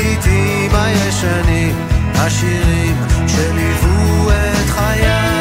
תקליטים הישנים, השירים שליוו את חיי.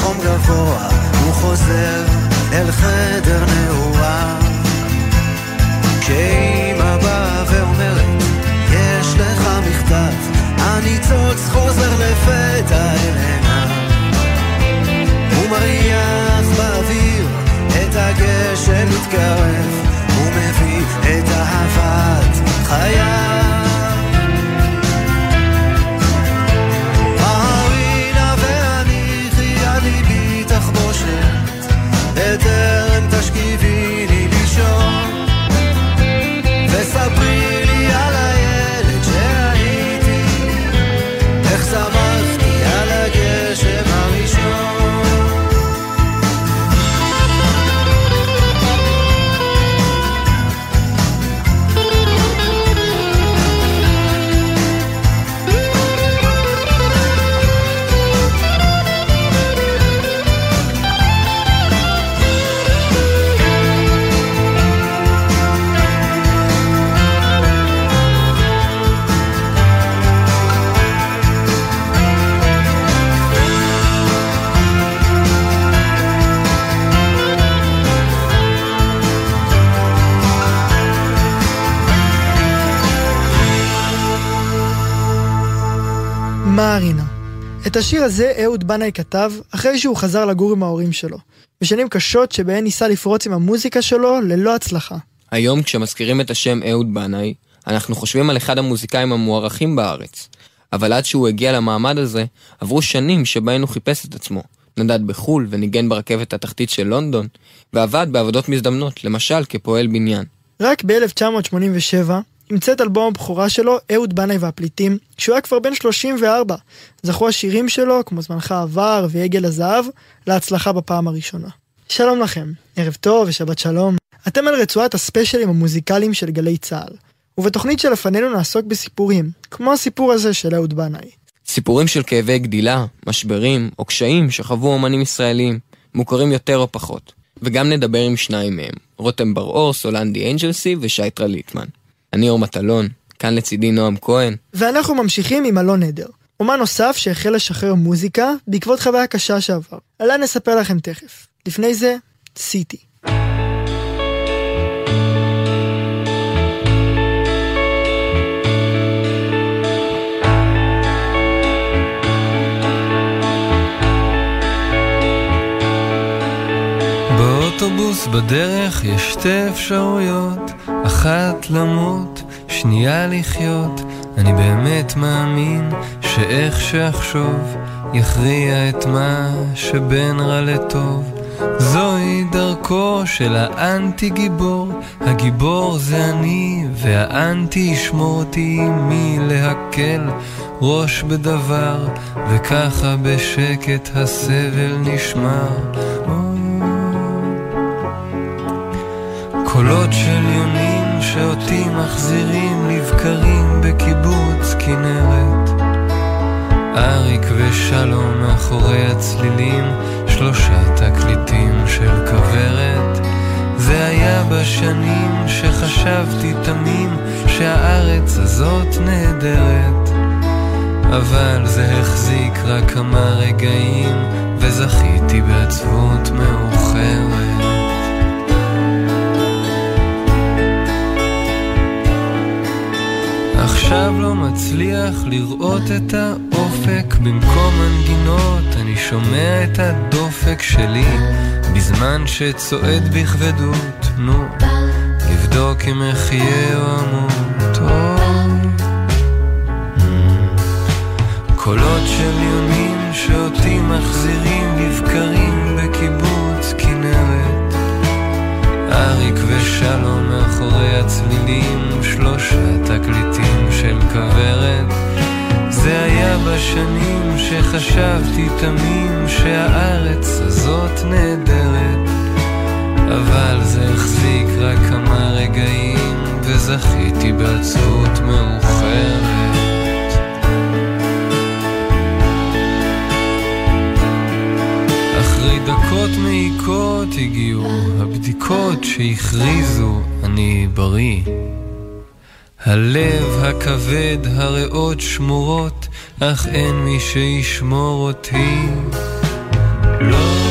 חום גבוה, הוא חוזר אל חדר נעוריו. כשאימא באה ואומרת, יש לך מכתב, הניצוץ חוזר לפתע אל עיניו. הוא מריח באוויר את הגשם מתקרב, הוא מביא את אהבת חייו. את השיר הזה אהוד בנאי כתב אחרי שהוא חזר לגור עם ההורים שלו, בשנים קשות שבהן ניסה לפרוץ עם המוזיקה שלו ללא הצלחה. היום כשמזכירים את השם אהוד בנאי, אנחנו חושבים על אחד המוזיקאים המוערכים בארץ. אבל עד שהוא הגיע למעמד הזה, עברו שנים שבהן הוא חיפש את עצמו. נדד בחו"ל וניגן ברכבת התחתית של לונדון, ועבד בעבודות מזדמנות, למשל כפועל בניין. רק ב-1987 המצאת אלבום הבכורה שלו, אהוד בנאי והפליטים, כשהוא היה כבר בן 34. זכו השירים שלו, כמו זמנך עבר ועגל הזהב, להצלחה בפעם הראשונה. שלום לכם, ערב טוב ושבת שלום. אתם על רצועת הספיישלים המוזיקליים של גלי צה"ל. ובתוכנית שלפנינו נעסוק בסיפורים, כמו הסיפור הזה של אהוד בנאי. סיפורים של כאבי גדילה, משברים או קשיים שחוו אומנים ישראלים, מוכרים יותר או פחות. וגם נדבר עם שניים מהם, רותם בר-אור, סולנדי אנג'לסי ושי טרליטמן. אני אור מטלון, כאן לצידי נועם כהן. ואנחנו ממשיכים עם אלון נדר, אומן נוסף שהחל לשחרר מוזיקה בעקבות חוויה קשה שעבר. עליה נספר לכם תכף. לפני זה, סיטי. באוטובוס בדרך יש שתי אפשרויות, אחת למות, שנייה לחיות. אני באמת מאמין שאיך שאחשוב יכריע את מה שבין רע לטוב. זוהי דרכו של האנטי גיבור, הגיבור זה אני, והאנטי ישמור אותי מלהקל ראש בדבר, וככה בשקט הסבל נשמר. קולות של יונים שאותי מחזירים לבקרים בקיבוץ כנרת. אריק ושלום מאחורי הצלילים, שלושה תקליטים של כוורת. זה היה בשנים שחשבתי תמים שהארץ הזאת נהדרת. אבל זה החזיק רק כמה רגעים, וזכיתי בעצבות מאוחרת. עכשיו לא מצליח לראות את האופק. במקום מנגינות אני שומע את הדופק שלי. בזמן שצועד בכבדות נו לבדוק אם אחיה או אמות. קולות של יונים שאותי מחזירים לבקרים אריק ושלום מאחורי הצלילים שלושה תקליטים של כוורת. זה היה בשנים שחשבתי תמים שהארץ הזאת נהדרת. אבל זה החזיק רק כמה רגעים וזכיתי בעצבות מאוחרת דקות מעיקות הגיעו הבדיקות שהכריזו אני בריא הלב הכבד, הריאות שמורות, אך אין מי שישמור אותי. לא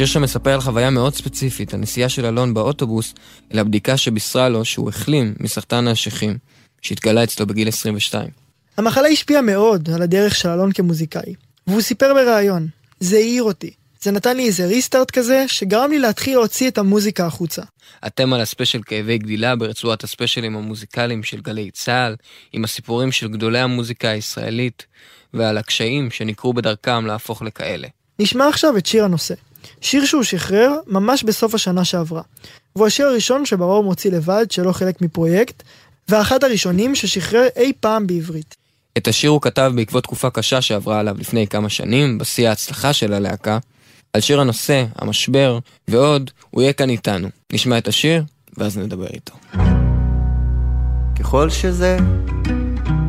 שיר שמספר על חוויה מאוד ספציפית, הנסיעה של אלון באוטובוס, אל הבדיקה שבישרה לו שהוא החלים מסרטן האשכים, שהתגלה אצלו בגיל 22. המחלה השפיעה מאוד על הדרך של אלון כמוזיקאי, והוא סיפר בריאיון, זה העיר אותי. זה נתן לי איזה ריסטארט כזה, שגרם לי להתחיל להוציא את המוזיקה החוצה. אתם על הספיישל כאבי גדילה ברצועת הספיישלים המוזיקליים של גלי צה"ל, עם הסיפורים של גדולי המוזיקה הישראלית, ועל הקשיים שנקרו בדרכם להפוך לכאלה. נשמע עכשיו את שיר הנושא. שיר שהוא שחרר ממש בסוף השנה שעברה. והוא השיר הראשון שברור מוציא לבד, שלא חלק מפרויקט, ואחד הראשונים ששחרר אי פעם בעברית. את השיר הוא כתב בעקבות תקופה קשה שעברה עליו לפני כמה שנים, בשיא ההצלחה של הלהקה. על שיר הנושא, המשבר ועוד, הוא יהיה כאן איתנו. נשמע את השיר, ואז נדבר איתו. ככל שזה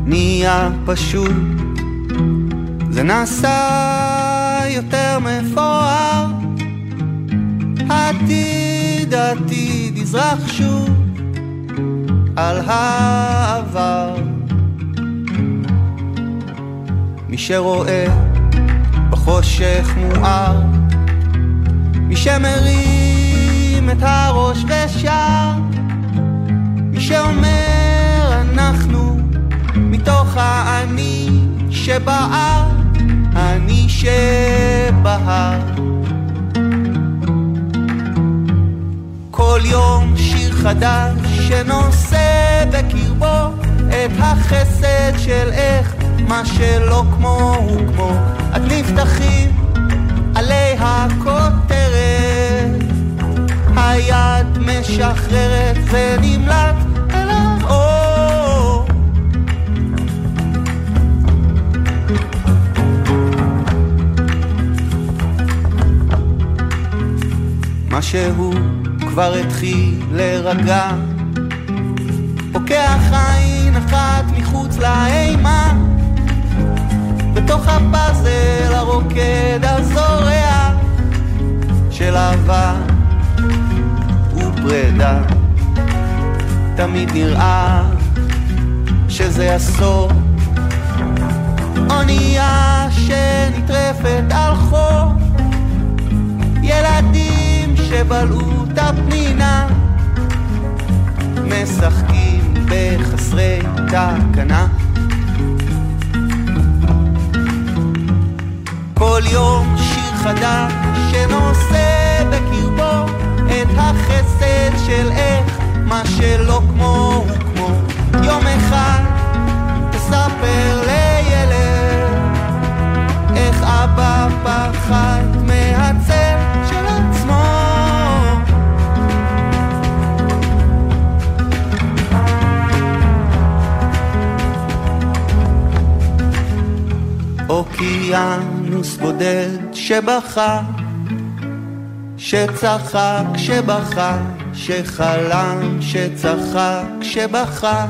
נהיה פשוט, זה נעשה יותר מפואר. עתיד עתיד יזרח שוב על העבר. מי שרואה בחושך מואר, מי שמרים את הראש ושר, מי שאומר אנחנו מתוך האני שבער, אני שבהר. כל יום שיר חדש שנושא בקרבו את החסד של איך מה שלא כמו הוא כמו. את נפתחים עלי הכותרת, היד משחררת ונמלט האור. משהו כבר התחיל להירגע, פוקח עין אחת מחוץ לאימה, בתוך הפאזל הרוקד הזורע של אהבה ופרידה. תמיד נראה שזה הסוף, אונייה שנטרפת על חור, ילדים שבלעו את הפנינה, משחקים בחסרי תקנה. כל יום שיר חדש שנושא בקרבו את החסד של איך מה שלא כמו הוא כמו. יום אחד תספר לילד איך אבא פחד אוקיינוס בודד שבכה, שצחק, שבכה, שחלם, שצחק, שבכה,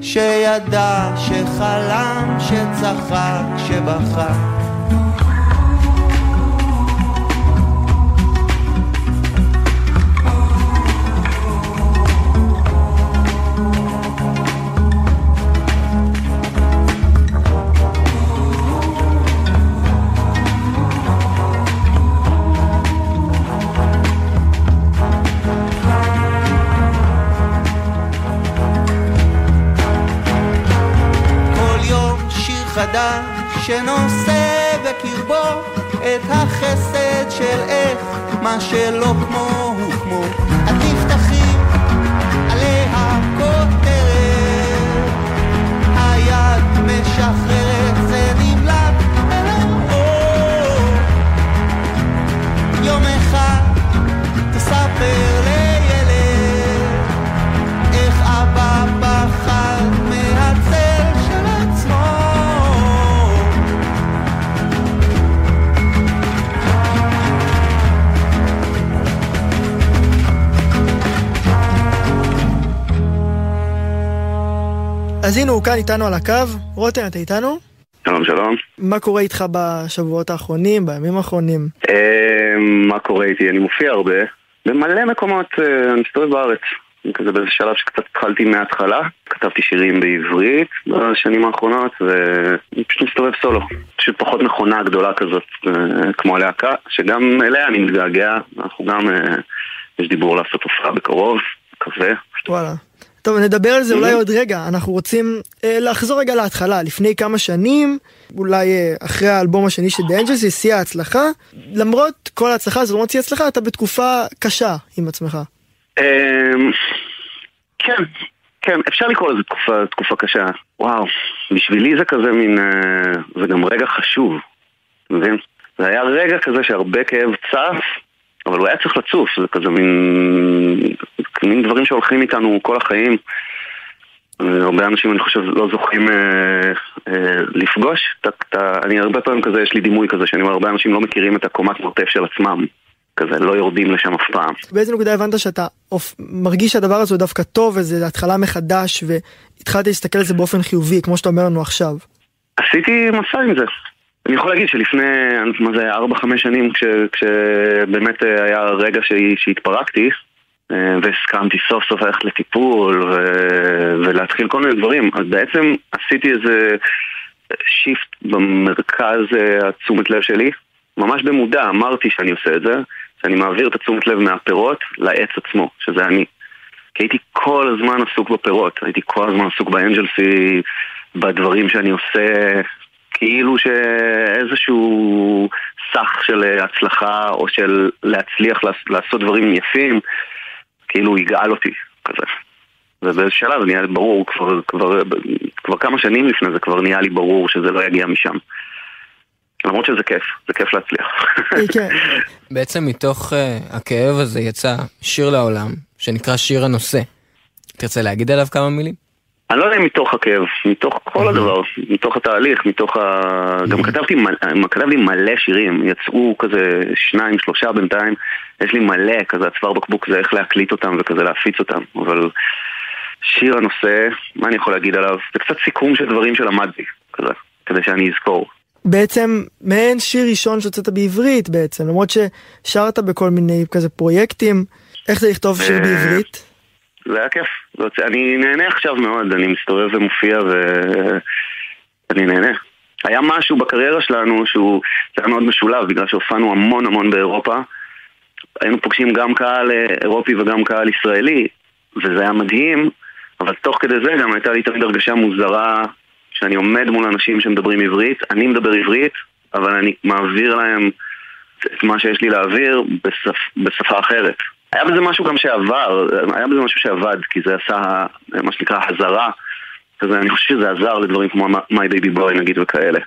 שידע, שחלם, שצחק, שבכה. שנושא בקרבו את החסד של איך מה שלא כמו הוא כמו. את תפתחי עלי הכותרת, היד משחררת אז הנה הוא כאן איתנו על הקו. רותם, אתה איתנו? שלום שלום. מה קורה איתך בשבועות האחרונים, בימים האחרונים? אה, מה קורה איתי? אני מופיע הרבה במלא מקומות, אה, אני מסתובב בארץ. אני כזה באיזה שלב שקצת התחלתי מההתחלה, כתבתי שירים בעברית בשנים האחרונות ואני פשוט מסתובב סולו. פשוט פחות מכונה גדולה כזאת אה, כמו הלהקה, שגם אליה אני מתגעגע, אנחנו גם, אה, יש דיבור לעשות הופעה בקרוב, מקווה. וואלה. טוב, נדבר על זה אולי עוד רגע. אנחנו רוצים אה, לחזור רגע להתחלה. לפני כמה שנים, אולי אה, אחרי האלבום השני של Angels, זה שיא ההצלחה. למרות כל ההצלחה הזו, למרות שיא ההצלחה, אתה בתקופה קשה עם עצמך. אמ, כן, כן, אפשר לקרוא לזה תקופה, תקופה קשה. וואו, בשבילי זה כזה מין, אה, זה גם רגע חשוב, מבין? זה היה רגע כזה שהרבה כאב צף, אבל הוא היה צריך לצוף, זה כזה מין, מין דברים שהולכים איתנו כל החיים. הרבה אנשים, אני חושב, לא זוכים אה, אה, לפגוש. ת, ת, אני הרבה פעמים כזה, יש לי דימוי כזה, שאני אומר, הרבה אנשים לא מכירים את הקומת מרתף של עצמם. כזה, לא יורדים לשם אף פעם. באיזה נקודה הבנת שאתה אופ... מרגיש שהדבר הזה הוא דווקא טוב, וזה התחלה מחדש, והתחלת להסתכל על זה באופן חיובי, כמו שאתה אומר לנו עכשיו? עשיתי מסע עם זה. אני יכול להגיד שלפני, מה זה, 4-5 שנים, כש, כשבאמת אה, היה רגע שהתפרקתי, אה, והסכמתי סוף סוף ללכת לטיפול ו... ולהתחיל כל מיני דברים, אז בעצם עשיתי איזה שיפט במרכז אה, התשומת לב שלי, ממש במודע אמרתי שאני עושה את זה, שאני מעביר את התשומת לב מהפירות לעץ עצמו, שזה אני. כי הייתי כל הזמן עסוק בפירות, הייתי כל הזמן עסוק באנג'לסי, בדברים שאני עושה, כאילו שאיזשהו סך של הצלחה או של להצליח לעשות דברים יפים, כאילו יגאל אותי, כזה. ובאיזה שלב נהיה לי ברור, כבר, כבר, כבר כמה שנים לפני זה כבר נהיה לי ברור שזה לא יגיע משם. למרות שזה כיף, זה כיף להצליח. כן. בעצם מתוך uh, הכאב הזה יצא שיר לעולם, שנקרא שיר הנושא. תרצה להגיד עליו כמה מילים? אני לא יודע אם מתוך הכאב, מתוך כל הדבר, מתוך התהליך, מתוך ה... גם כתבתי, כתבתי מלא שירים, יצאו כזה שניים, שלושה בינתיים, יש לי מלא, כזה הצוואר בקבוק זה איך להקליט אותם וכזה להפיץ אותם, אבל שיר הנושא, מה אני יכול להגיד עליו? זה קצת סיכום של דברים שלמדתי, כזה, כדי שאני אזכור. בעצם מעין שיר ראשון שהוצאת בעברית בעצם, למרות ששרת בכל מיני כזה פרויקטים, איך זה לכתוב שיר בעברית? זה היה כיף. אני נהנה עכשיו מאוד, אני מסתובב ומופיע ואני נהנה. היה משהו בקריירה שלנו שהוא היה מאוד משולב, בגלל שהופענו המון המון באירופה. היינו פוגשים גם קהל אירופי וגם קהל ישראלי, וזה היה מדהים, אבל תוך כדי זה גם הייתה לי תמיד הרגשה מוזרה שאני עומד מול אנשים שמדברים עברית, אני מדבר עברית, אבל אני מעביר להם את מה שיש לי להעביר בשפ, בשפה אחרת. היה בזה משהו גם שעבר, היה בזה משהו שעבד, כי זה עשה מה שנקרא הזרה. כזה, אני חושב שזה עזר לדברים כמו My Baby Boy נגיד וכאלה.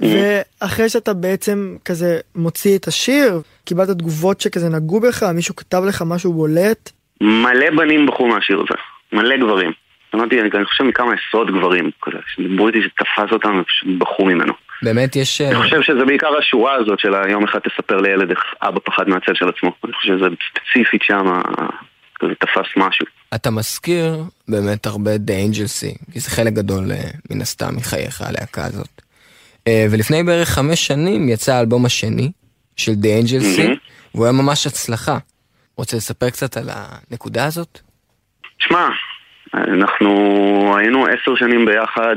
ואחרי שאתה בעצם כזה מוציא את השיר, קיבלת תגובות שכזה נגעו בך, מישהו כתב לך משהו בולט? מלא בנים בחרו מהשיר הזה, מלא גברים. אמרתי, אני חושב מכמה עשרות גברים, כזה, שדיברו איתי שתפס אותם ופשוט בחרו ממנו. באמת יש... אני חושב שזה בעיקר השורה הזאת של היום אחד תספר לילד איך אבא פחד מהצל של עצמו. אני חושב שזה ספציפית שם, כזה תפס משהו. אתה מזכיר באמת הרבה The Angel Sea, כי זה חלק גדול מן הסתם מחייך הלהקה הזאת. ולפני בערך חמש שנים יצא האלבום השני של The Angel Sea, והוא היה ממש הצלחה. רוצה לספר קצת על הנקודה הזאת? שמע, אנחנו היינו עשר שנים ביחד,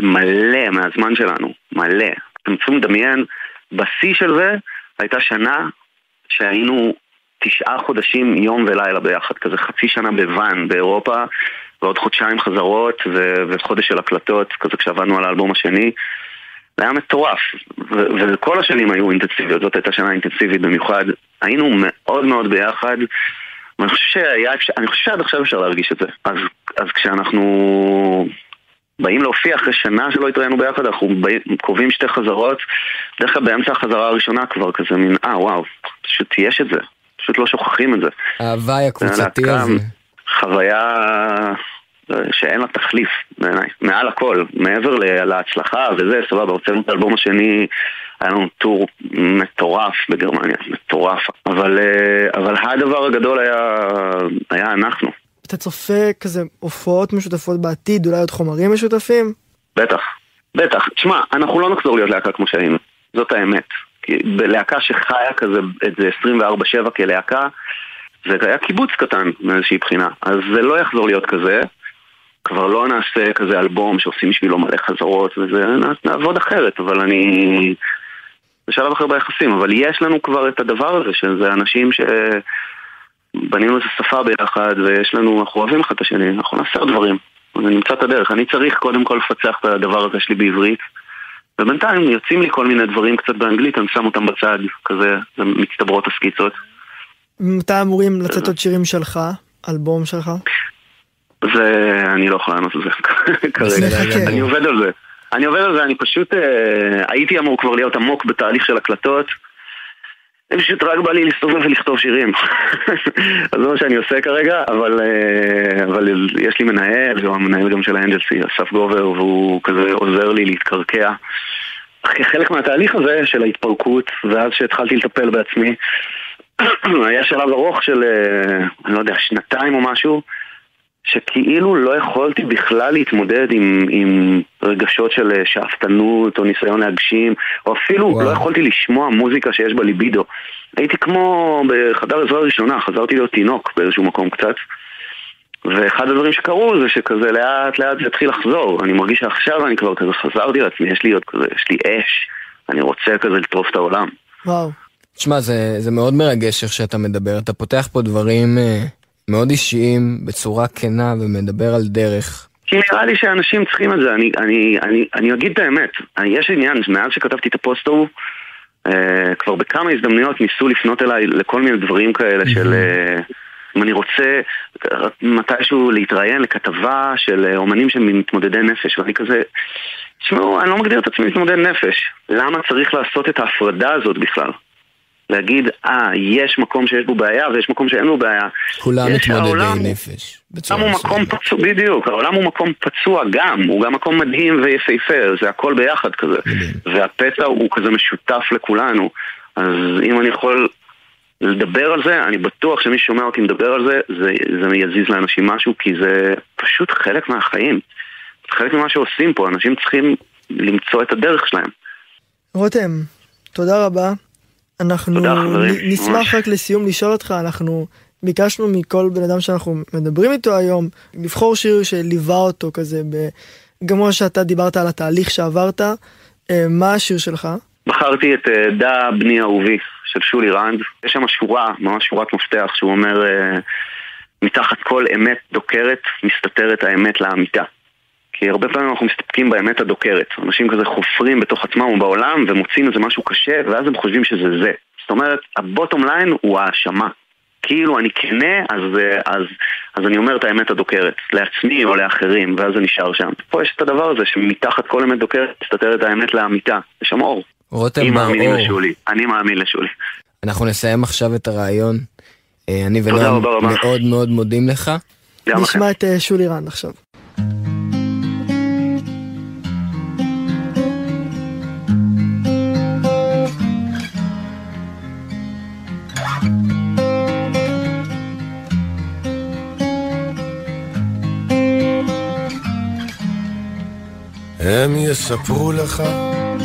מלא מהזמן שלנו, מלא. אתם צריכים לדמיין, בשיא של זה הייתה שנה שהיינו תשעה חודשים יום ולילה ביחד, כזה חצי שנה בוואן באירופה, ועוד חודשיים חזרות ו- וחודש של הקלטות, כזה כשעבדנו על האלבום השני. זה היה מטורף, ו- וכל השנים היו אינטנסיביות, זאת הייתה שנה אינטנסיבית במיוחד. היינו מאוד מאוד ביחד. ואני חושב שהיה, אני חושב שעד עכשיו אפשר להרגיש את זה. אז, אז כשאנחנו באים להופיע אחרי שנה שלא התראינו ביחד, אנחנו קובעים שתי חזרות, בדרך כלל באמצע החזרה הראשונה כבר כזה מין, אה וואו, פשוט יש את זה, פשוט לא שוכחים את זה. ההוואי הקבוצתי הזה. חוויה שאין לה תחליף בעיניי, מעל הכל, מעבר להצלחה וזה, סבבה, הוצאנו את האלבום השני, היה לנו טור מטורף בגרמניה, מטורף, אבל, אבל הדבר הגדול היה, היה אנחנו. אתה צופה כזה הופעות משותפות בעתיד, אולי עוד חומרים משותפים? בטח, בטח. תשמע, אנחנו לא נחזור להיות להקה כמו שהיינו, זאת האמת. בלהקה שחיה כזה את זה 24-7 כלהקה, זה היה קיבוץ קטן מאיזושהי בחינה. אז זה לא יחזור להיות כזה. כבר לא נעשה כזה אלבום שעושים בשבילו מלא חזרות וזה, נעבוד אחרת, אבל אני... זה שלב אחר ביחסים, אבל יש לנו כבר את הדבר הזה, שזה אנשים ש... בנינו איזה שפה ביחד, ויש לנו, אנחנו אוהבים אחד את השני, אנחנו נעשה עוד דברים. אני נמצא את הדרך. אני צריך קודם כל לפצח את הדבר הזה שלי בעברית, ובינתיים יוצאים לי כל מיני דברים קצת באנגלית, אני שם אותם בצד, כזה, זה מצטברות הסקיצות. מתי אמורים לצאת עוד שירים שלך? אלבום שלך? זה, אני לא יכול לענות על זה כרגע. אני עובד על זה. אני עובד על זה, אני פשוט, אה, הייתי אמור כבר להיות עמוק בתהליך של הקלטות. פשוט רק בא לי להסתובב ולכתוב שירים. אז זה מה שאני עושה כרגע, אבל, אה, אבל יש לי מנהל, הוא המנהל גם של האנג'לסי, אסף גובר, והוא כזה עוזר לי להתקרקע. כחלק מהתהליך הזה של ההתפרקות, ואז שהתחלתי לטפל בעצמי, היה שלב ארוך של, אה, אני לא יודע, שנתיים או משהו, שכאילו לא יכולתי בכלל להתמודד עם, עם רגשות של אה, שאפתנות או ניסיון להגשים, או אפילו וואו. לא יכולתי לשמוע מוזיקה שיש בה ליבידו. הייתי כמו בחדר עזרה ראשונה, חזרתי להיות תינוק באיזשהו מקום קצת. ואחד הדברים שקרו זה שכזה לאט לאט זה התחיל לחזור. אני מרגיש שעכשיו אני כבר כזה חזרתי לעצמי, יש לי עוד כזה, יש לי אש. אני רוצה כזה לטרוף את העולם. וואו. תשמע, זה, זה מאוד מרגש איך שאתה מדבר. אתה פותח פה דברים אה, מאוד אישיים, בצורה כנה, ומדבר על דרך. כי נראה לי שאנשים צריכים את זה, אני, אני, אני, אני אגיד את האמת, אני, יש עניין, מאז שכתבתי את הפוסט ההוא, אה, כבר בכמה הזדמנויות ניסו לפנות אליי לכל מיני דברים כאלה של... אה, אם אני רוצה מתישהו להתראיין לכתבה של אה, אומנים שהם מתמודדי נפש, ואני כזה, תשמעו, אני לא מגדיר את עצמי מתמודד נפש. למה צריך לעשות את ההפרדה הזאת בכלל? להגיד, אה, יש מקום שיש בו בעיה ויש מקום שאין בו בעיה. כולם מתמודדי נפש. העולם הוא מקום פצוע, בדיוק, העולם הוא מקום פצוע גם, הוא גם מקום מדהים ויפהפה, זה הכל ביחד כזה. והפצע הוא כזה משותף לכולנו. אז אם אני יכול לדבר על זה, אני בטוח שמי ששומע אותי מדבר על זה, זה, זה יזיז לאנשים משהו, כי זה פשוט חלק מהחיים. זה חלק ממה שעושים פה, אנשים צריכים למצוא את הדרך שלהם. רותם, תודה רבה. אנחנו נשמח. רק לסיום לשאול אותך, אנחנו ביקשנו מכל בן אדם שאנחנו מדברים איתו היום, לבחור שיר שליווה אותו כזה, גם כמו שאתה דיברת על התהליך שעברת, אה, מה השיר שלך? בחרתי את אה, דע בני אהובי של שולי רנד. יש שם שורה, ממש שורת מפתח, שהוא אומר, אה, מתחת כל אמת דוקרת, מסתתרת האמת לאמיתה. כי הרבה פעמים אנחנו מסתפקים באמת הדוקרת. אנשים כזה חופרים בתוך עצמם ובעולם ומוצאים איזה משהו קשה, ואז הם חושבים שזה זה. זאת אומרת, הבוטום ליין הוא האשמה. כאילו אני כנה, אז, אה, אז, אז אני אומר את האמת הדוקרת, לעצמי או לאחרים, ואז זה נשאר שם. פה יש את הדבר הזה שמתחת כל אמת דוקרת מסתתרת האמת לאמיתה. יש שם אור. רותם מאור. מאמינים לשולי. אני מאמין לשולי. אנחנו נסיים עכשיו את הרעיון. אה, אני ונועם מאוד מאוד מודים לך. נשמע את אה, שולי רן עכשיו. הם יספרו לך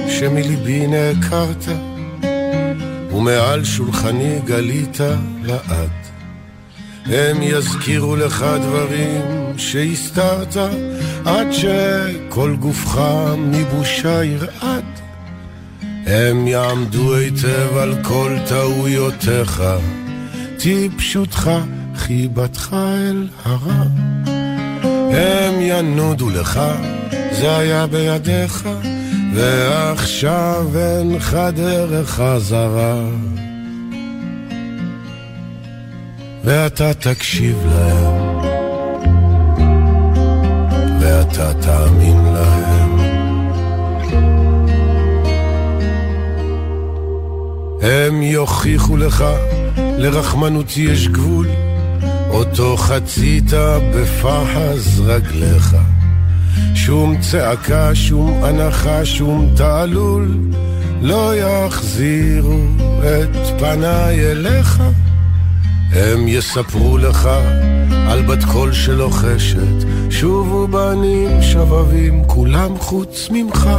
שמליבי נעקרת, ומעל שולחני גלית לעד. הם יזכירו לך דברים שהסתרת, עד שכל גופך מבושה ירעד. הם יעמדו היטב על כל טעויותיך, טיפשותך, חיבתך אל הרע. הם ינודו לך, זה היה בידיך, ועכשיו אינך דרך חזרה. ואתה תקשיב להם, ואתה תאמין להם. הם יוכיחו לך, לרחמנות יש גבול, אותו חצית בפחז רגליך. שום צעקה, שום הנחה, שום תעלול, לא יחזירו את פניי אליך. הם יספרו לך על בת קול שלוחשת, שובו בנים שבבים, כולם חוץ ממך.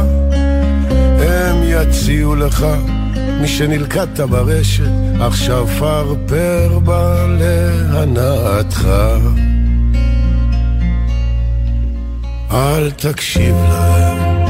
הם יציעו לך מי שנלכדת ברשת, עכשיו פרפר בה להנאתך. אל תקשיב להם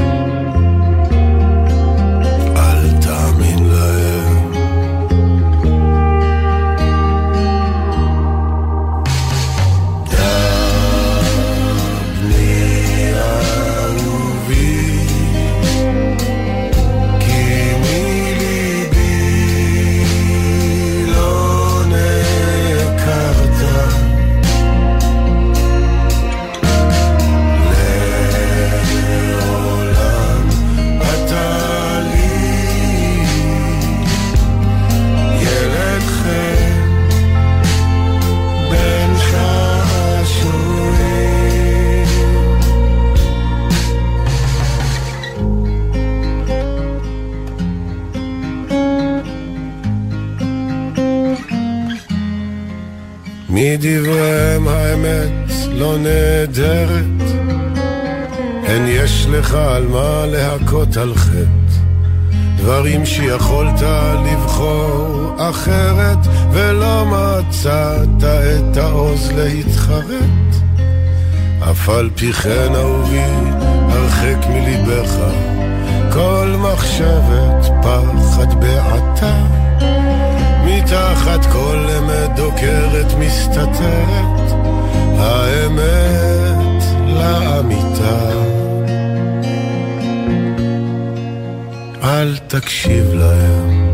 מדבריהם האמת לא נהדרת, הן יש לך על מה להכות על חטא, דברים שיכולת לבחור אחרת, ולא מצאת את העוז להתחרט. אף על פי כן אהובי, הרחק מליבך, כל מחשבת פחד בעתה. מתחת כל אמת דוקרת מסתתרת, האמת לאמיתה. אל תקשיב להם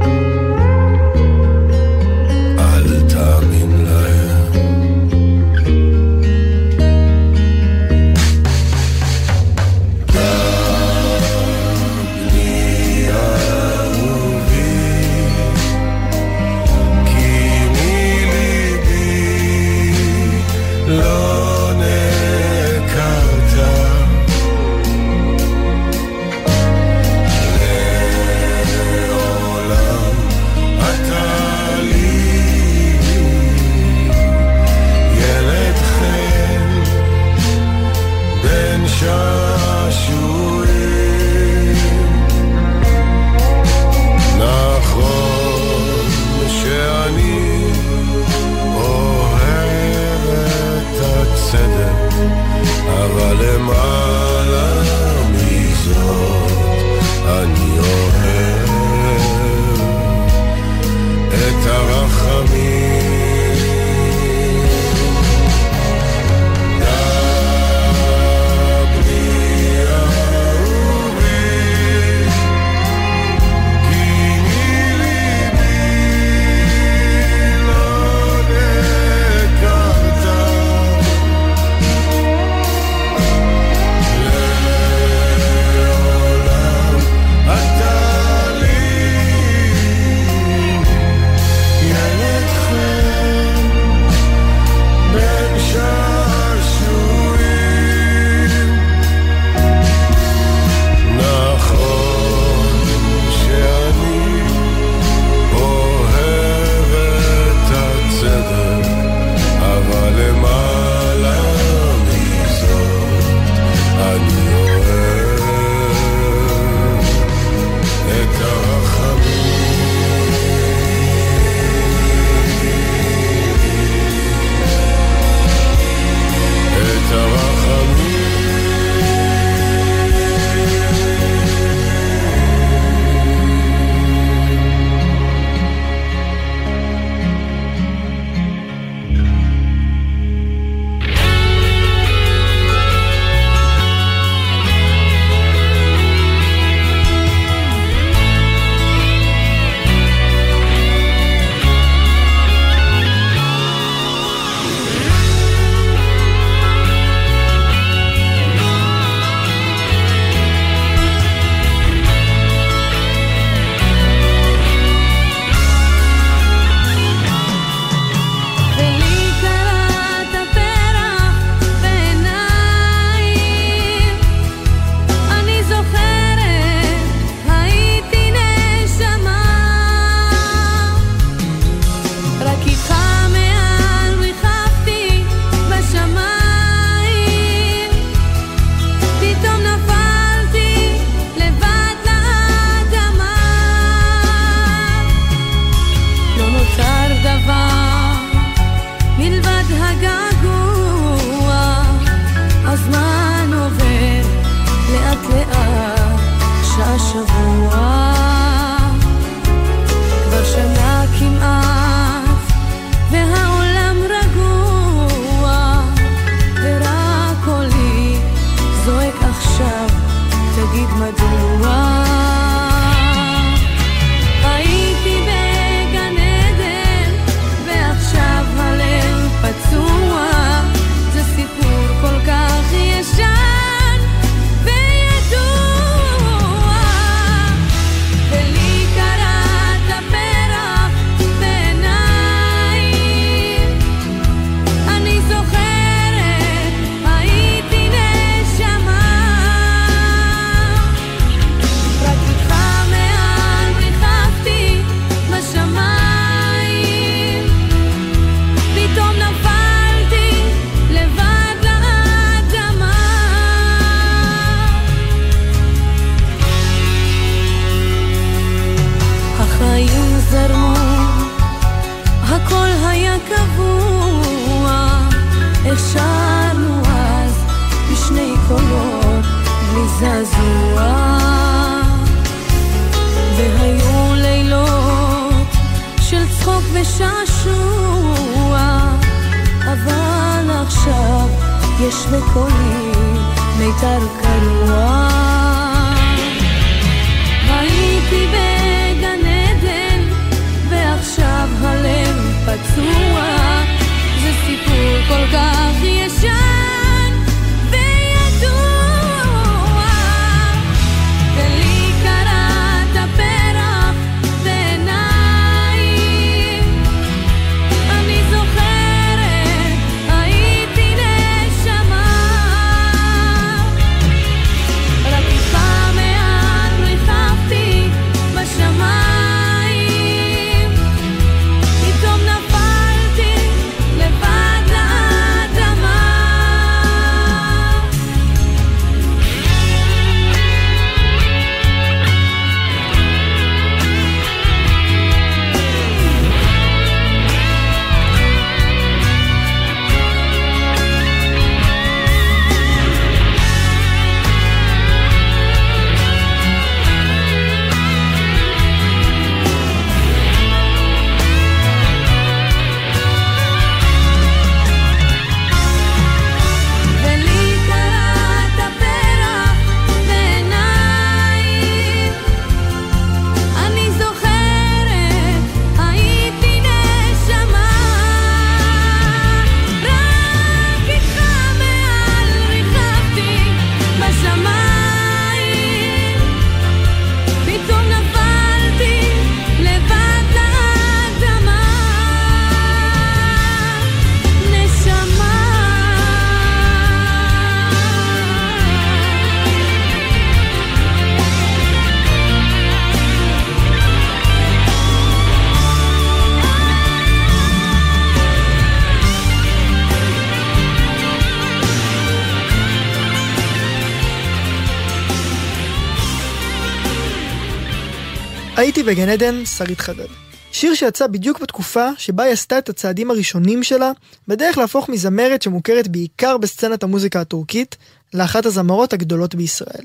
בגן עדן, שרית חדד. שיר שיצא בדיוק בתקופה שבה היא עשתה את הצעדים הראשונים שלה, בדרך להפוך מזמרת שמוכרת בעיקר בסצנת המוזיקה הטורקית, לאחת הזמרות הגדולות בישראל.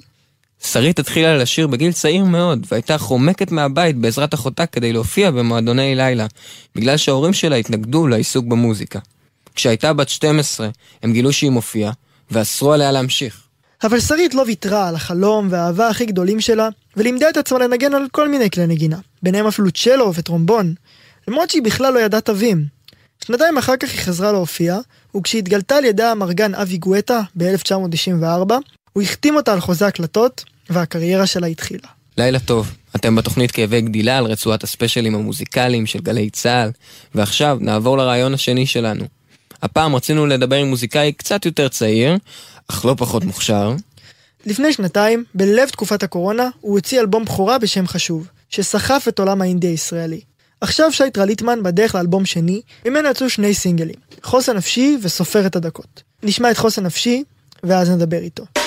שרית התחילה לשיר בגיל צעיר מאוד, והייתה חומקת מהבית בעזרת אחותה כדי להופיע במועדוני לילה, בגלל שההורים שלה התנגדו לעיסוק במוזיקה. כשהייתה בת 12, הם גילו שהיא מופיעה, ואסרו עליה להמשיך. אבל שרית לא ויתרה על החלום והאהבה הכי גדולים שלה, ולימדה את עצמה לנגן על כל מיני כלי נגינה, ביניהם אפילו צ'לו וטרומבון, למרות שהיא בכלל לא ידעה תווים. שנתיים אחר כך היא חזרה להופיע, וכשהתגלתה על ידי המרגן אבי גואטה ב-1994, הוא החתים אותה על חוזה הקלטות, והקריירה שלה התחילה. לילה טוב, אתם בתוכנית כאבי גדילה על רצועת הספיישלים המוזיקליים של גלי צה"ל, ועכשיו נעבור לרעיון השני שלנו. הפעם רצינו לדבר עם מוזיקאי קצת יותר צעיר, אך לא פחות מוכשר. לפני שנתיים, בלב תקופת הקורונה, הוא הוציא אלבום בכורה בשם חשוב, שסחף את עולם האינדי הישראלי. עכשיו שייטרה ליטמן בדרך לאלבום שני, ממנו יצאו שני סינגלים, חוסן נפשי וסופר את הדקות. נשמע את חוסן נפשי, ואז נדבר איתו.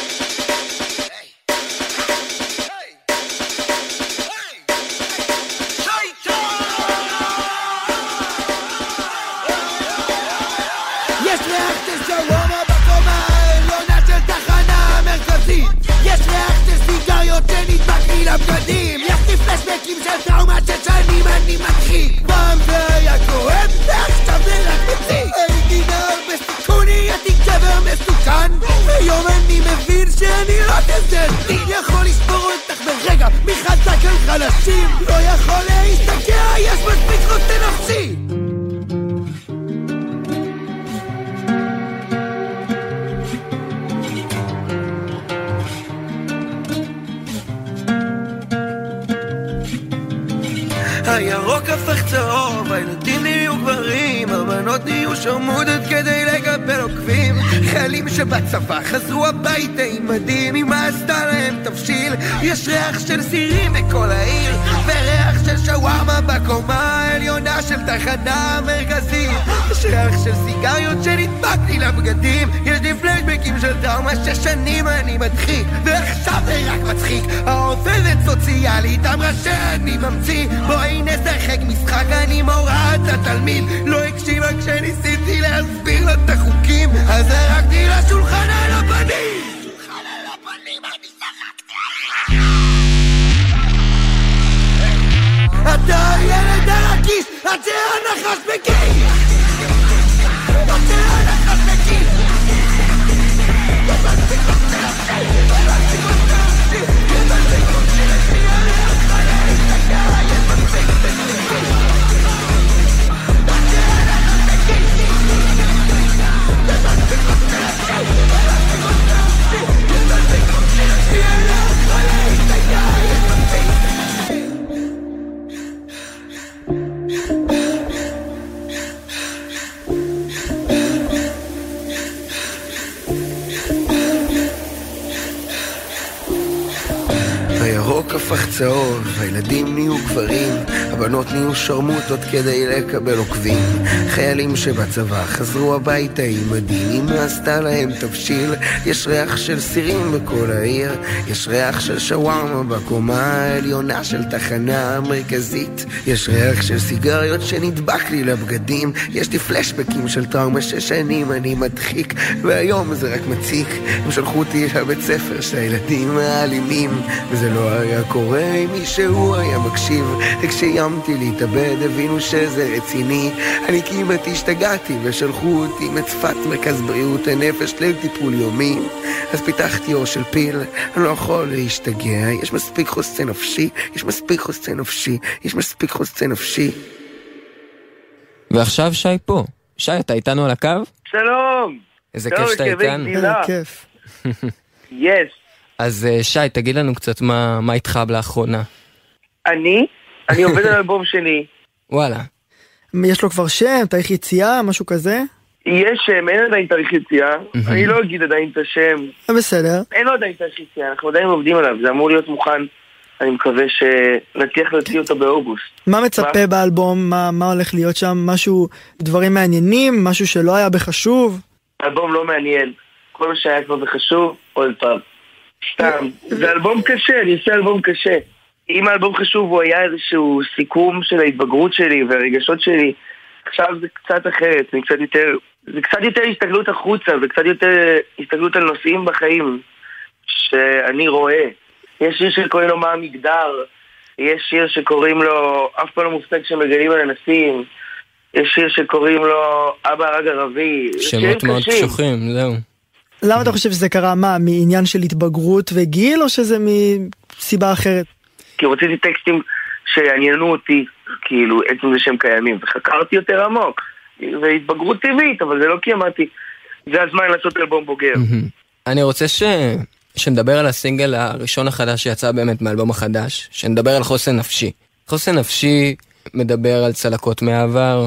מתחיל פעם זה היה כואב ועכשיו זה רק מציג הייתי נער בסיכון הייתי גבר מסוכן היום אני מבין שאני רק איזה דין. יכול לשבור אותך ברגע מי חזק על חלשים. לא יכול להסתכל יש מספיק חוסן נפשי הירוק הפך צהוב, הילדים נהיו גברים, הבנות נהיו שרמודות כדי לקבל עוקבים. חיילים שבצבא חזרו הביתה עם מדים, אמא עשתה להם תבשיל. יש ריח של סירים בכל העיר, וריח של שווארמה בקומה העליונה של תחנה מרכזית. יש ריח של סיגריות שנדבק לי לבגדים יש לי פלשבקים של טראומה ששנים אני מדחיק ועכשיו זה רק מצחיק העובדת סוציאלית אמרה שאני ממציא בואי נשחק משחק אני מורה את התלמיד. לא הקשיבה כשניסיתי להסביר לה את החוקים. אז זרקתי לה שולחן על הפנים על אתה ילד הרגיש, אתה הנחש בכיס! אתה הנחש! הירוק הפך צהוב, הילדים נהיו גברים, הבנות נהיו שרמוטות כדי לקבל עוקבים. חיילים שבצבא חזרו הביתה עם מדים, אמא עשתה להם תבשיל, יש ריח של סירים בכל העיר, יש ריח של שווארמה בקומה העליונה של תחנה המרכזית, יש ריח של סיגריות שנדבק לי לבגדים, יש לי פלשבקים של טראומה שש שנים אני מדחיק, והיום זה רק מציק, הם שלחו אותי לבית ספר של הילדים האלימים, וזה לא היה קורה אם מישהו היה מקשיב וכשאיימתי להתאבד הבינו שזה רציני אני כמעט השתגעתי ושלחו אותי מצפת מרכז בריאות הנפש לטיפול יומי אז פיתחתי אור של פיל, אני לא יכול להשתגע יש מספיק חוסן נפשי, יש מספיק חוסן נפשי, יש מספיק חוסן נפשי ועכשיו שי פה. שי, אתה איתנו על הקו? שלום! איזה כיף שאתה איתנו. איזה כיף. יס. אז אה, שי, תגיד לנו קצת מה מה איתך לאחרונה. אני? אני עובד על אלבום שני. וואלה. יש לו כבר שם, תאריך יציאה, משהו כזה? יש שם, אין עדיין תאריך יציאה. אני לא אגיד עדיין את השם. אה, בסדר. אין לו עדיין תאריך יציאה, אנחנו עדיין עובדים עליו. זה אמור להיות מוכן. אני מקווה שנצליח להוציא אותו באוגוסט. מה מצפה באלבום? מה, מה הולך להיות שם? משהו, דברים מעניינים? משהו שלא היה בחשוב? אלבום לא מעניין. כל מה שהיה כבר וחשוב, עוד פעם. סתם. זה אלבום קשה, אני עושה אלבום קשה. אם האלבום חשוב הוא היה איזשהו סיכום של ההתבגרות שלי והרגשות שלי, עכשיו זה קצת אחרת, זה קצת יותר, זה קצת יותר הסתגלות החוצה וקצת יותר הסתגלות על נושאים בחיים שאני רואה. יש שיר שקוראים לו מה המגדר, יש שיר שקוראים לו אף פעם לא מופתע כשמגלים על אנסים, יש שיר שקוראים לו אבא הרג ערבי, זה שמות מאוד. קשוחים, זהו. למה אתה חושב שזה קרה? מה, מעניין של התבגרות וגיל, או שזה מסיבה אחרת? כי רציתי טקסטים שיעניינו אותי, כאילו, עצם זה שהם קיימים, וחקרתי יותר עמוק. והתבגרות טבעית, אבל זה לא כי אמרתי, זה הזמן לעשות אלבום בוגר. אני רוצה ש... שנדבר על הסינגל הראשון החדש שיצא באמת מהאלבום החדש, שנדבר על חוסן נפשי. חוסן נפשי מדבר על צלקות מהעבר,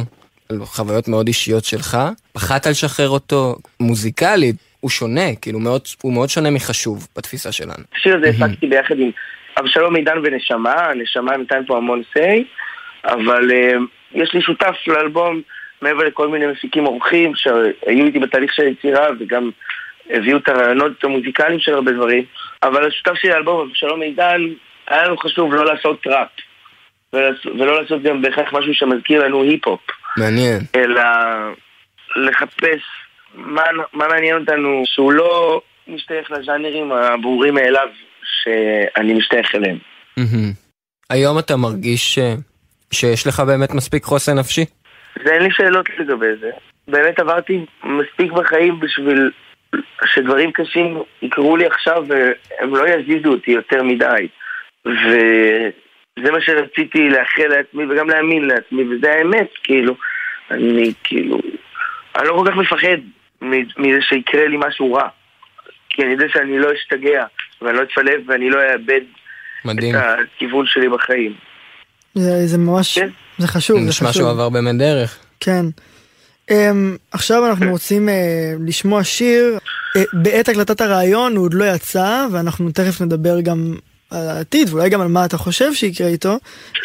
על חוויות מאוד אישיות שלך, פחדת לשחרר אותו מוזיקלית, הוא שונה, כאילו מאוד, הוא מאוד שונה מחשוב בתפיסה שלנו. השיר הזה הפקתי ביחד עם אבשלום מידן ונשמה, נשמה נתן פה המון סיי, אבל uh, יש לי שותף לאלבום מעבר לכל מיני מפיקים אורחים שהיו איתי בתהליך של היצירה וגם הביאו את הרעיונות המוזיקליים של הרבה דברים, אבל השותף שלי לאלבום, אבשלום מידן, היה לנו חשוב לא לעשות טראפ. ולא לעשות גם בהכרח משהו שמזכיר לנו היפ-הופ, מעניין. אלא לחפש מה, מה מעניין אותנו שהוא לא משתייך לז'אנרים הברורים מאליו שאני משתייך אליהם. היום אתה מרגיש ש... שיש לך באמת מספיק חוסן נפשי? ואין לי שאלות לגבי זה. באמת עברתי מספיק בחיים בשביל שדברים קשים יקרו לי עכשיו והם לא יזיזו אותי יותר מדי. וזה מה שרציתי לאחל לעצמי וגם להאמין לעצמי, וזה האמת, כאילו. אני כאילו... אני לא כל כך מפחד מזה שיקרה לי משהו רע. כי אני יודע שאני לא אשתגע, ואני לא אתפלב ואני לא אאבד מדהים. את הכיוון שלי בחיים. זה, זה ממש, כן. זה חשוב, זה נשמע חשוב. שהוא עבר באמת דרך. כן. Um, עכשיו אנחנו רוצים uh, לשמוע שיר. Uh, בעת הקלטת הרעיון הוא עוד לא יצא, ואנחנו תכף נדבר גם על העתיד, ואולי גם על מה אתה חושב שיקרה איתו,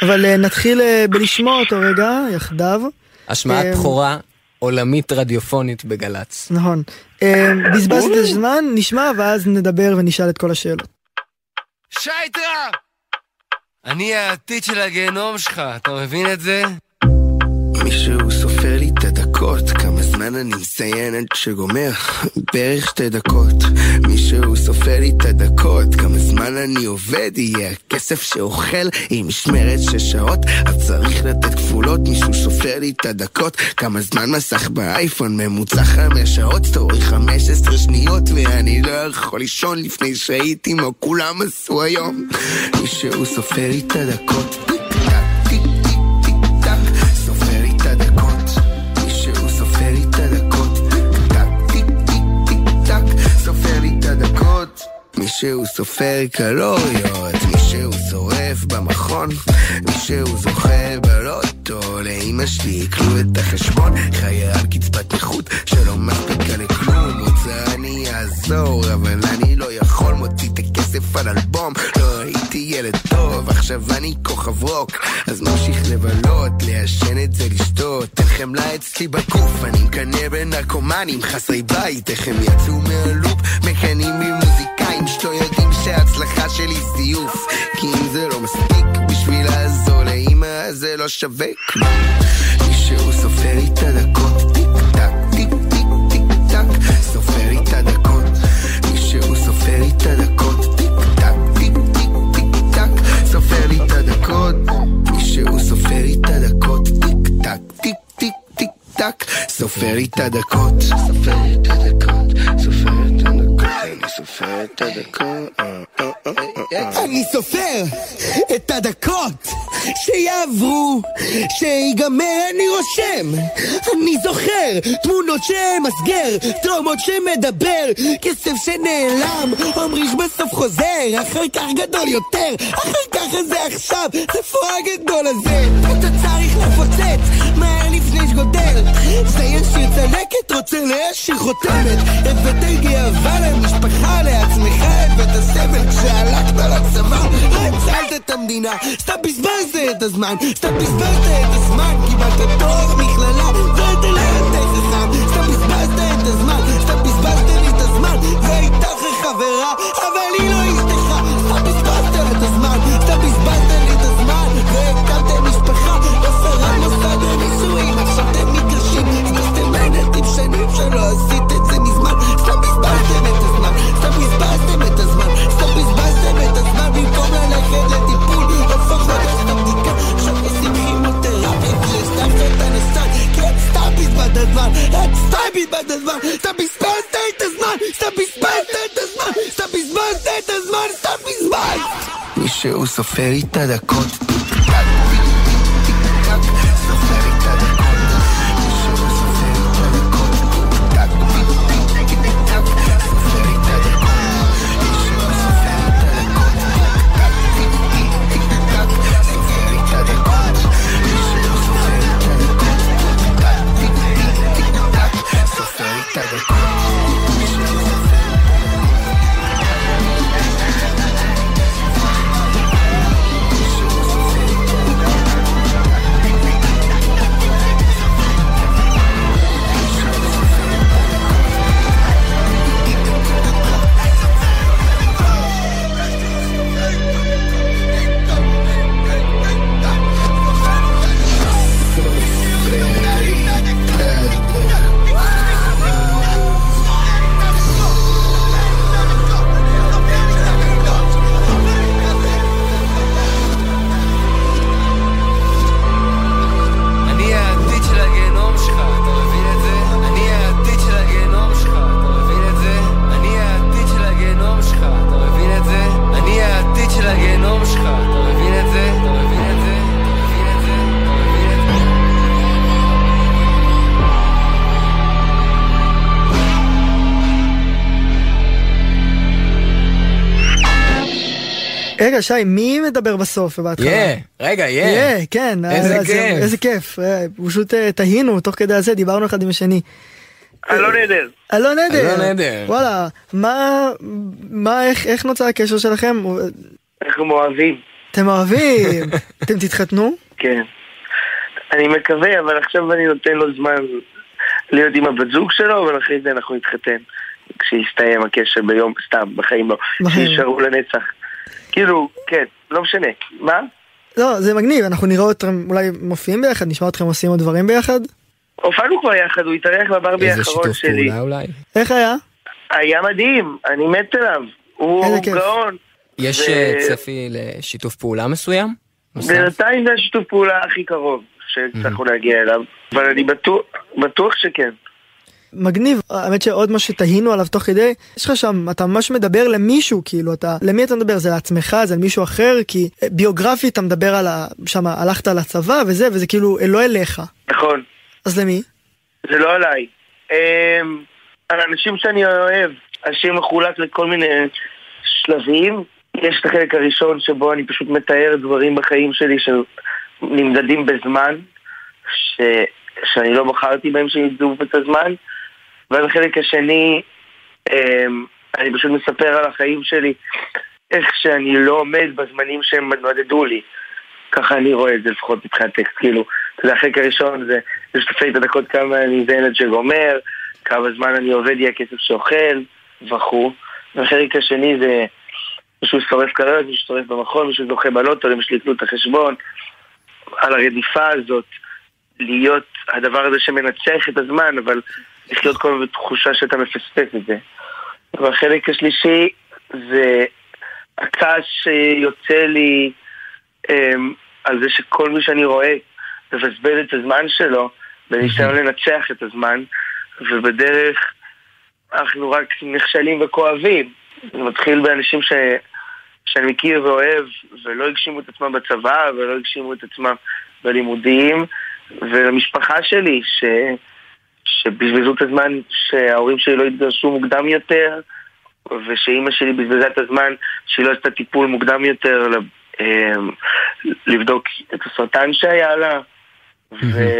אבל uh, נתחיל uh, בלשמוע אותו רגע, יחדיו. השמעת אמ, בכורה עולמית רדיופונית בגל"צ. נכון. אה, בזבזת את הזמן, נשמע ואז נדבר ונשאל את כל השאלות. שייטרה! אני העתיד של הגיהנום שלך, אתה מבין את זה? מישהו סופר לי את הדקות, כמה זמן אני מציין עד שגומר, בערך שתי דקות. מישהו סופר לי את הדקות, כמה זמן אני עובד, יהיה הכסף שאוכל עם משמרת שש שעות, אז צריך לתת כפולות, מישהו סופר לי את הדקות, כמה זמן מסך באייפון, ממוצע חמש שעות, סטורי חמש עשרה שניות, ואני לא יכול לישון לפני שהייתי מה כולם עשו היום. מישהו סופר לי את הדקות. מישהו סופר קלוריות, מישהו שורף במכון, מישהו זוכה בלוטו, לאמא שלי עיקלו את החשבון, חיה על קצבת נכות שלא מספיקה לכלום, רוצה אני אעזור, אבל אני לא יכול, מוציא את הכסף על אלבום, לא הייתי ילד טוב, עכשיו אני כוכב רוק, אז ממשיך לבלות, לעשן את זה לשתות, אין חמלה אצלי בגוף, אני מקנא בנרקומנים חסרי בית, איך הם יצאו מהלופ, מקנאים בי מוזיקאים שלא יודעים שההצלחה שלי זיוף, כי אם זה לא מספיק בשביל לעזור לאמא, זה לא שווה כלום. מישהו סופר לי את הדקות, טיק טק, טיק טיק טיק טק, סופר לי את הדקות, מישהו סופר לי את הדקות, טיק טק, טיק טיק טיק טק, סופר לי את הדקות, מישהו סופר לי את הדקות, טיק טק, טיק טיק טיק טק, סופר לי את הדקות, סופר לי את הדקות, סופר סופר את הדקות, אה, אה, אה. אני סופר את הדקות שיעברו, שיגמר אני רושם. אני זוכר תמונות שמסגר, תרומות שמדבר, כסף שנעלם, אומרים שבסוף חוזר, אחר כך גדול יותר, אחר כך זה עכשיו, איפה הגדול הזה? אתה צריך לפוצץ, לפני שגודל, זה ישיר צלקת, רוצה להשאיר חותמת, הבאת גאווה למשפחה, לעצמך, הבאת סבל כשהלכת לצבא, הצלת את המדינה, סתם בזבזת את הזמן, סתם בזבזת את הזמן, קיבלת תואר מכללה, ואתה לא יותר חכם, סתם בזבזת את הזמן, סתם בזבזת לי את הזמן, והייתה חברה, אבל היא לא едва Ето стай ми бе едва Стъпи с мен, дай те знай Стъпи с мен, дай те знай Стъпи с мен, дай те знай Стъпи с мен Мишел са ферите да кончат רגע, שי, מי מדבר בסוף ובהתחלה? יא, רגע, יא. יא, כן. איזה אז- כיף. איזה כיף. אה, פשוט אה, תהינו תוך כדי הזה, דיברנו אחד עם השני. אלון עדר. אלון עדר. אלון עדר. וואלה, מה, מה, איך, איך נוצר הקשר שלכם? אנחנו אוהבים. אתם אוהבים? אתם תתחתנו? כן. אני מקווה, אבל עכשיו אני נותן לו זמן להיות עם הבת זוג שלו, אבל אחרי זה אנחנו נתחתן. כשיסתיים הקשר ביום, סתם, בחיים לא. בחיים. שישארו לנצח. כאילו, כן, לא משנה. מה? לא, זה מגניב, אנחנו נראה אתכם אולי מופיעים ביחד, נשמע אתכם עושים עוד דברים ביחד. הופענו כבר יחד, הוא התארח בברבי איזה האחרון שיתוף שלי. פעולה אולי? איך היה? היה מדהים, אני מת עליו. הוא איזה. גאון. יש ו- אה, צפי לשיתוף פעולה מסוים? בינתיים זה השיתוף פעולה הכי קרוב שהצלחנו להגיע אליו, אבל אני בטוח, בטוח שכן. מגניב, האמת שעוד מה שתהינו עליו תוך כדי, יש לך שם, אתה ממש מדבר למישהו, כאילו, אתה, למי אתה מדבר? זה לעצמך, זה למישהו אחר? כי אה, ביוגרפית אתה מדבר על ה... שם הלכת לצבא וזה, וזה כאילו לא אליך. נכון, אז למי? זה לא עליי. אמ, על אנשים שאני אוהב, השיר מחולק לכל מיני שלבים. יש את החלק הראשון שבו אני פשוט מתאר דברים בחיים שלי שנמדדים בזמן, ש... שאני לא בחרתי בהם שימדדו את הזמן. ואז החלק השני, אמ, אני פשוט מספר על החיים שלי, איך שאני לא עומד בזמנים שהם נודדו לי. ככה אני רואה את זה לפחות מבחינת טקסט, כאילו, אתה יודע, החלק הראשון זה לשתפי את הדקות כמה אני זה ילד שגומר, כמה זמן אני עובד יהיה כסף שאוכל, וכו'. והחלק השני זה מישהו שורף קריירות, מישהו שורף במכון, מישהו זוכה בלוטו, למי שליטלו את החשבון, על הרדיפה הזאת, להיות הדבר הזה שמנצח את הזמן, אבל לחיות כל הזמן בתחושה שאתה מפספס את זה. והחלק השלישי זה הכעס שיוצא לי אמ, על זה שכל מי שאני רואה מבזבז את הזמן שלו בניסיון לנצח את הזמן, ובדרך אנחנו רק נכשלים וכואבים. זה מתחיל באנשים ש... שאני מכיר ואוהב, ולא הגשימו את עצמם בצבא, ולא הגשימו את עצמם בלימודים, ולמשפחה שלי, ש... שבזבזו את הזמן שההורים שלי לא התגרשו מוקדם יותר, ושאימא שלי בזבזה את הזמן שהיא לא עשתה טיפול מוקדם יותר אמ, לבדוק את הסרטן שהיה לה, ושמה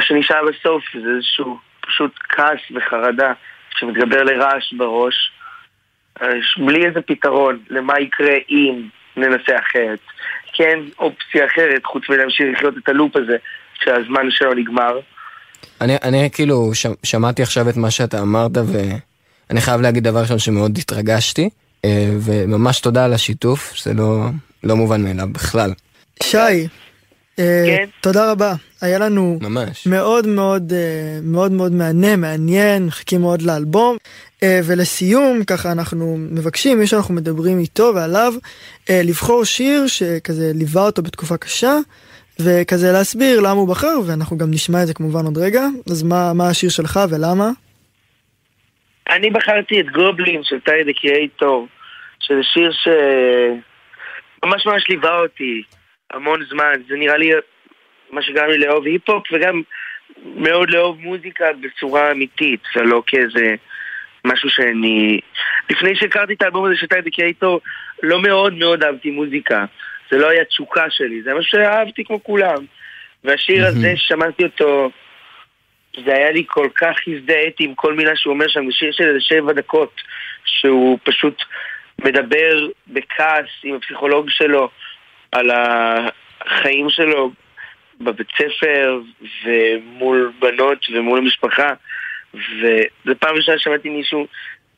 שנשאר בסוף זה איזשהו פשוט כעס וחרדה שמתגבר לרעש בראש, אה, בלי איזה פתרון למה יקרה אם ננסה אחרת. כן אופציה אחרת חוץ מלהמשיך לחיות את הלופ הזה שהזמן שלו נגמר. אני, אני כאילו ש, שמעתי עכשיו את מה שאתה אמרת ואני חייב להגיד דבר ראשון שמאוד התרגשתי אה, וממש תודה על השיתוף, זה לא, לא מובן מאליו בכלל. שי, אה, כן? תודה רבה. היה לנו ממש. מאוד מאוד אה, מאוד מאוד מהנה, מעניין, מחכים מאוד לאלבום. אה, ולסיום, ככה אנחנו מבקשים, מי שאנחנו מדברים איתו ועליו, אה, לבחור שיר שכזה ליווה אותו בתקופה קשה, וכזה להסביר למה הוא בחר, ואנחנו גם נשמע את זה כמובן עוד רגע. אז מה, מה השיר שלך ולמה? אני בחרתי את גובלין של טייד הקריאייטור, שזה שיר שממש ממש ליווה אותי המון זמן. זה נראה לי מה שגרם לי לאהוב היפ-הופ וגם מאוד לאהוב מוזיקה בצורה אמיתית, ולא כאיזה משהו שאני... לפני שהכרתי את האלבום הזה של טייד הקריאייטור, לא מאוד מאוד אהבתי מוזיקה. זה לא היה תשוקה שלי, זה משהו שאהבתי כמו כולם. והשיר הזה, שמעתי אותו, זה היה לי כל כך הזדהיתי עם כל מילה שהוא אומר שם, זה שיר של איזה שבע דקות, שהוא פשוט מדבר בכעס עם הפסיכולוג שלו על החיים שלו בבית ספר ומול בנות ומול המשפחה. וזו פעם ראשונה שמעתי מישהו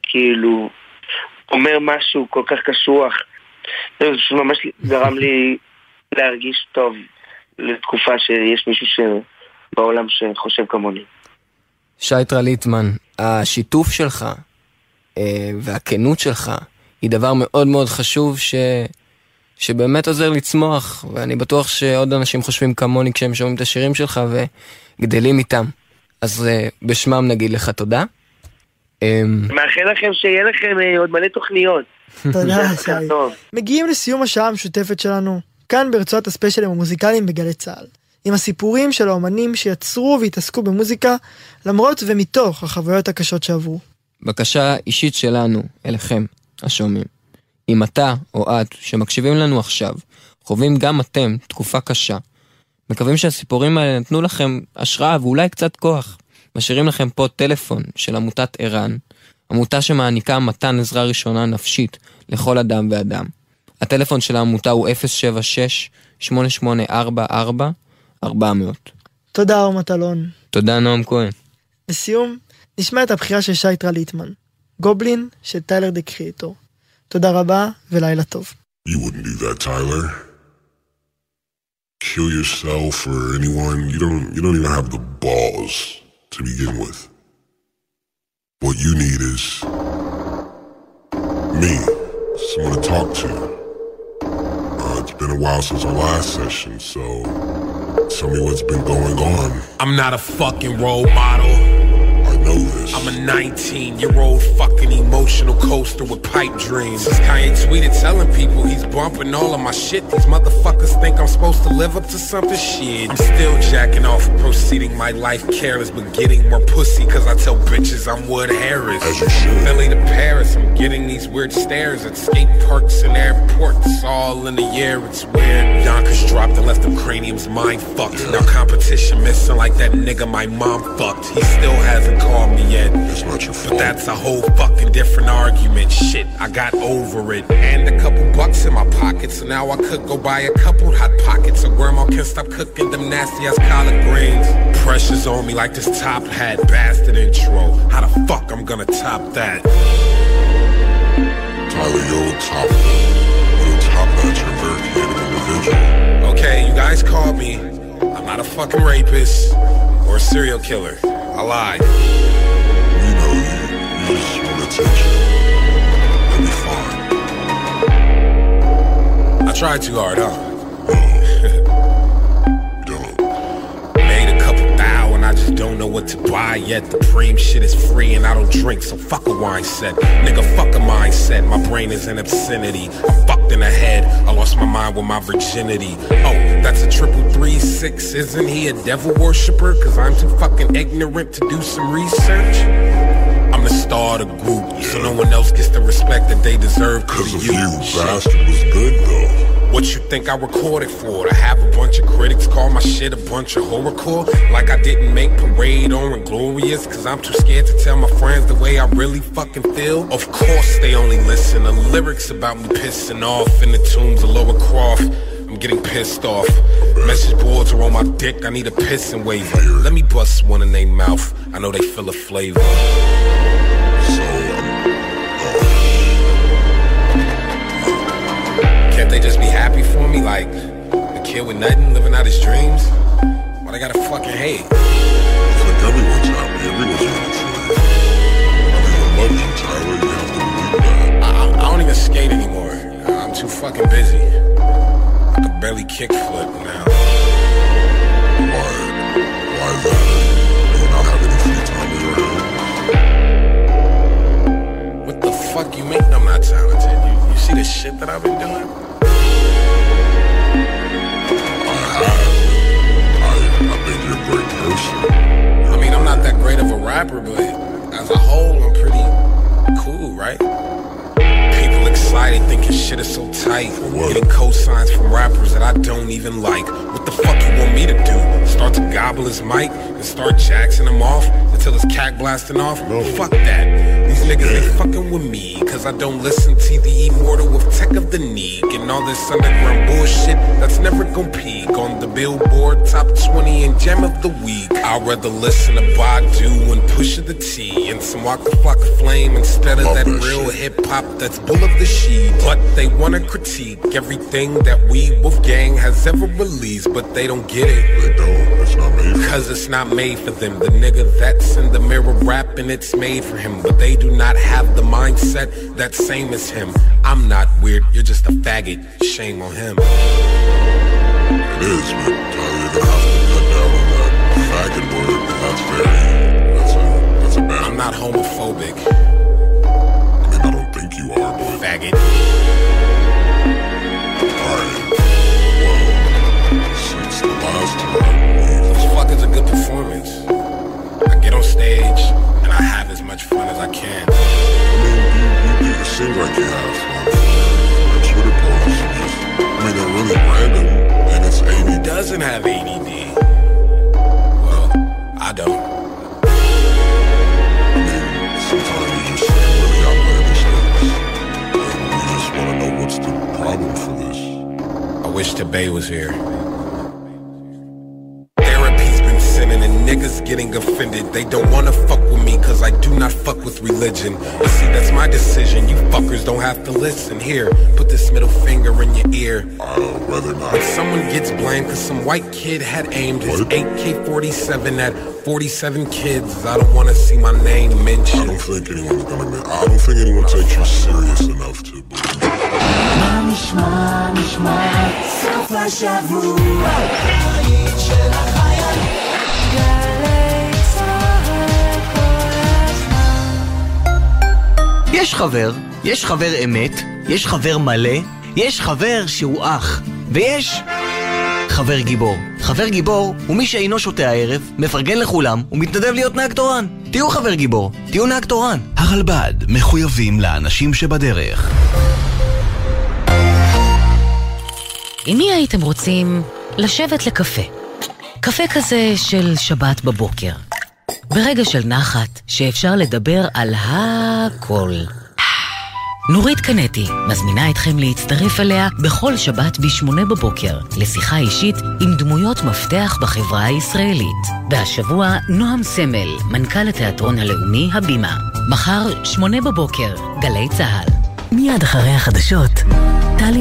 כאילו אומר משהו כל כך קשוח זה ממש גרם לי להרגיש טוב לתקופה שיש מישהו. בעולם שחושב כמוני. שייטרה ליטמן, השיתוף שלך אה, והכנות שלך היא דבר מאוד מאוד חשוב ש... שבאמת עוזר לצמוח, ואני בטוח שעוד אנשים חושבים כמוני כשהם שומעים את השירים שלך וגדלים איתם. אז אה, בשמם נגיד לך תודה. אה, מאחל לכם שיהיה לכם אה, עוד מלא תוכניות. תודה, שי. מגיעים לסיום השעה המשותפת שלנו, כאן ברצועת הספיישלים המוזיקליים בגלי צה"ל. עם הסיפורים של האומנים שיצרו והתעסקו במוזיקה, למרות ומתוך החוויות הקשות שעברו. בקשה אישית שלנו אליכם, השומעים. אם אתה או את שמקשיבים לנו עכשיו, חווים גם אתם תקופה קשה, מקווים שהסיפורים האלה נתנו לכם השראה ואולי קצת כוח. משאירים לכם פה טלפון של עמותת ער"ן, עמותה שמעניקה מתן עזרה ראשונה נפשית לכל אדם ואדם. הטלפון של העמותה הוא 076-8844-400. תודה אור מטלון. תודה נועם כהן. לסיום, נשמע את הבחירה של שי טרליטמן, גובלין של טיילר דה קריאטור. תודה רבה ולילה טוב. You wouldn't do that, Tyler. Kill yourself or anyone. You don't you don't even have the balls to begin with. What you need is me, someone to talk to. Uh, it's been a while since our last session, so tell me what's been going on. I'm not a fucking role model. I know this. I'm a 19 year old fucking emotional coaster with pipe dreams. Since Kanye tweeted telling people he's bumping all of my shit, these motherfuckers think I'm supposed to live up to something shit. I'm still jacking off, proceeding my life careless, but getting more pussy cause I tell bitches I'm Wood Harris. As you should. Philly to Paris, I'm getting these weird stares at skate parks and airports. All in the air, it's weird. Yonkers dropped and left them craniums mind fucked. Now competition missing like that nigga my mom fucked. He still hasn't called me yet. A whole fucking different argument. Shit, I got over it. And a couple bucks in my pocket, so now I could go buy a couple hot pockets so grandma can stop cooking them nasty ass collard greens. Pressure's on me like this top hat bastard intro. How the fuck I'm gonna top that? Tyler, you're on top. You're on top of that. You're very creative individual. Okay, you guys called me. I'm not a fucking rapist or a serial killer. I lied. Just want attention. You'll be fine. I tried too hard, huh? Made a couple thou and I just don't know what to buy yet. The preem shit is free and I don't drink, so fuck a wine set. Nigga, fuck a mindset. My brain is an obscenity. I'm fucked in the head. I lost my mind with my virginity. Oh, that's a triple three six. Isn't he a devil worshiper? Cause I'm too fucking ignorant to do some research. I'm the star of the group, so no one else gets the respect that they deserve. Cause Cause of you, you, bastard was good though. What you think I recorded for? To have a bunch of critics call my shit a bunch of horrorcore? Like I didn't make Parade or Inglorious? Cause I'm too scared to tell my friends the way I really fucking feel? Of course they only listen to lyrics about me pissing off in the tombs of Lower Croft. I'm getting pissed off. Message boards are on my dick, I need a pissing waiver. Let me bust one in their mouth, I know they feel a flavor. Can't they just be happy for me? Like, a kid with nothing, living out his dreams? Why they gotta fucking hate? I think everyone's happy. Everyone's ready for. Everyone loves you, Tyler. You have to believe that. I, I- I don't even skate anymore. I'm too fucking busy. Can barely kick flip now. Why? Why that? Do you not have any free time your hands? What the fuck you mean I'm not talented? You, you see the shit that I've been doing? I have. I, I think you're a great person. I mean, I'm not that great of a rapper, but as a whole, I'm pretty cool, right? Excited, thinking shit is so tight. what? Getting cosigns from rappers that I don't even like. What the fuck you want me to do? Start to gobble his mic and start jacksing him off until his cack blasting off? No. Fuck that. Niggas they fucking with me, cause I don't listen to the immortal with Tech of the Neek and all this underground bullshit that's never gon' peak on the billboard top 20 and gem of the week. I'd rather listen to Badu and Pusha the T and some Waka Flocka Flame instead of Love that real hip hop that's bull of the sheet. But they wanna critique everything that we Wolfgang has ever released, but they don't get it. They don't. It's not made Cause it's not made for them. The nigga that's in the mirror rapping, it's made for him. But they do not have the mindset that's same as him. I'm not weird, you're just a faggot. Shame on him. It is, Tyler, you're gonna have to cut down on that faggot word. That's very. That's a. That's a bad. I'm not homophobic, I mean, I don't think you are, but. faggot. Alright. Well, since the last time we. This fuck is a good performance. I get on stage and I have as much fun as I can. I mean, you, you, you seem like you have. Twitter posts. I mean, they're really random, and it's Who 80. doesn't have ADD? Well, I don't. I mean, sometimes you just really outlandish things. And we just want to know what's the problem for this. I wish Tabay was here. getting offended. They don't wanna fuck with me cause I do not fuck with religion. But see, that's my decision. You fuckers don't have to listen. Here, put this middle finger in your ear. I'd rather not. When someone gets blamed cause some white kid had aimed his What? AK-47 at 47 kids, I don't wanna see my name I mentioned. don't think anyone's gonna make. I don't think anyone takes you serious enough to believe. מה נשמע, נשמע, סוף השבוע, היית של יש חבר, יש חבר אמת, יש חבר מלא, יש חבר שהוא אח, ויש חבר גיבור. חבר גיבור הוא מי שאינו שותה הערב, מפרגן לכולם ומתנדב להיות נהג תורן. תהיו חבר גיבור, תהיו נהג תורן. הרלב"ד מחויבים לאנשים שבדרך. עם מי הייתם רוצים לשבת לקפה? קפה כזה של שבת בבוקר. ברגע של נחת, שאפשר לדבר על הכל. נורית קנטי מזמינה אתכם להצטרף אליה בכל שבת ב-8 בבוקר לשיחה אישית עם דמויות מפתח בחברה הישראלית. והשבוע נועם סמל, מנכ"ל התיאטרון הלאומי הבימה. מחר, 8 בבוקר, גלי צה"ל. מיד אחרי החדשות, טלי